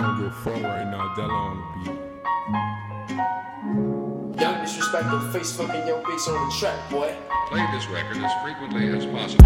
Gonna go far right now, Della on the beat. Young disrespectful face fucking young bitch on the track, boy. Play this record as frequently as possible.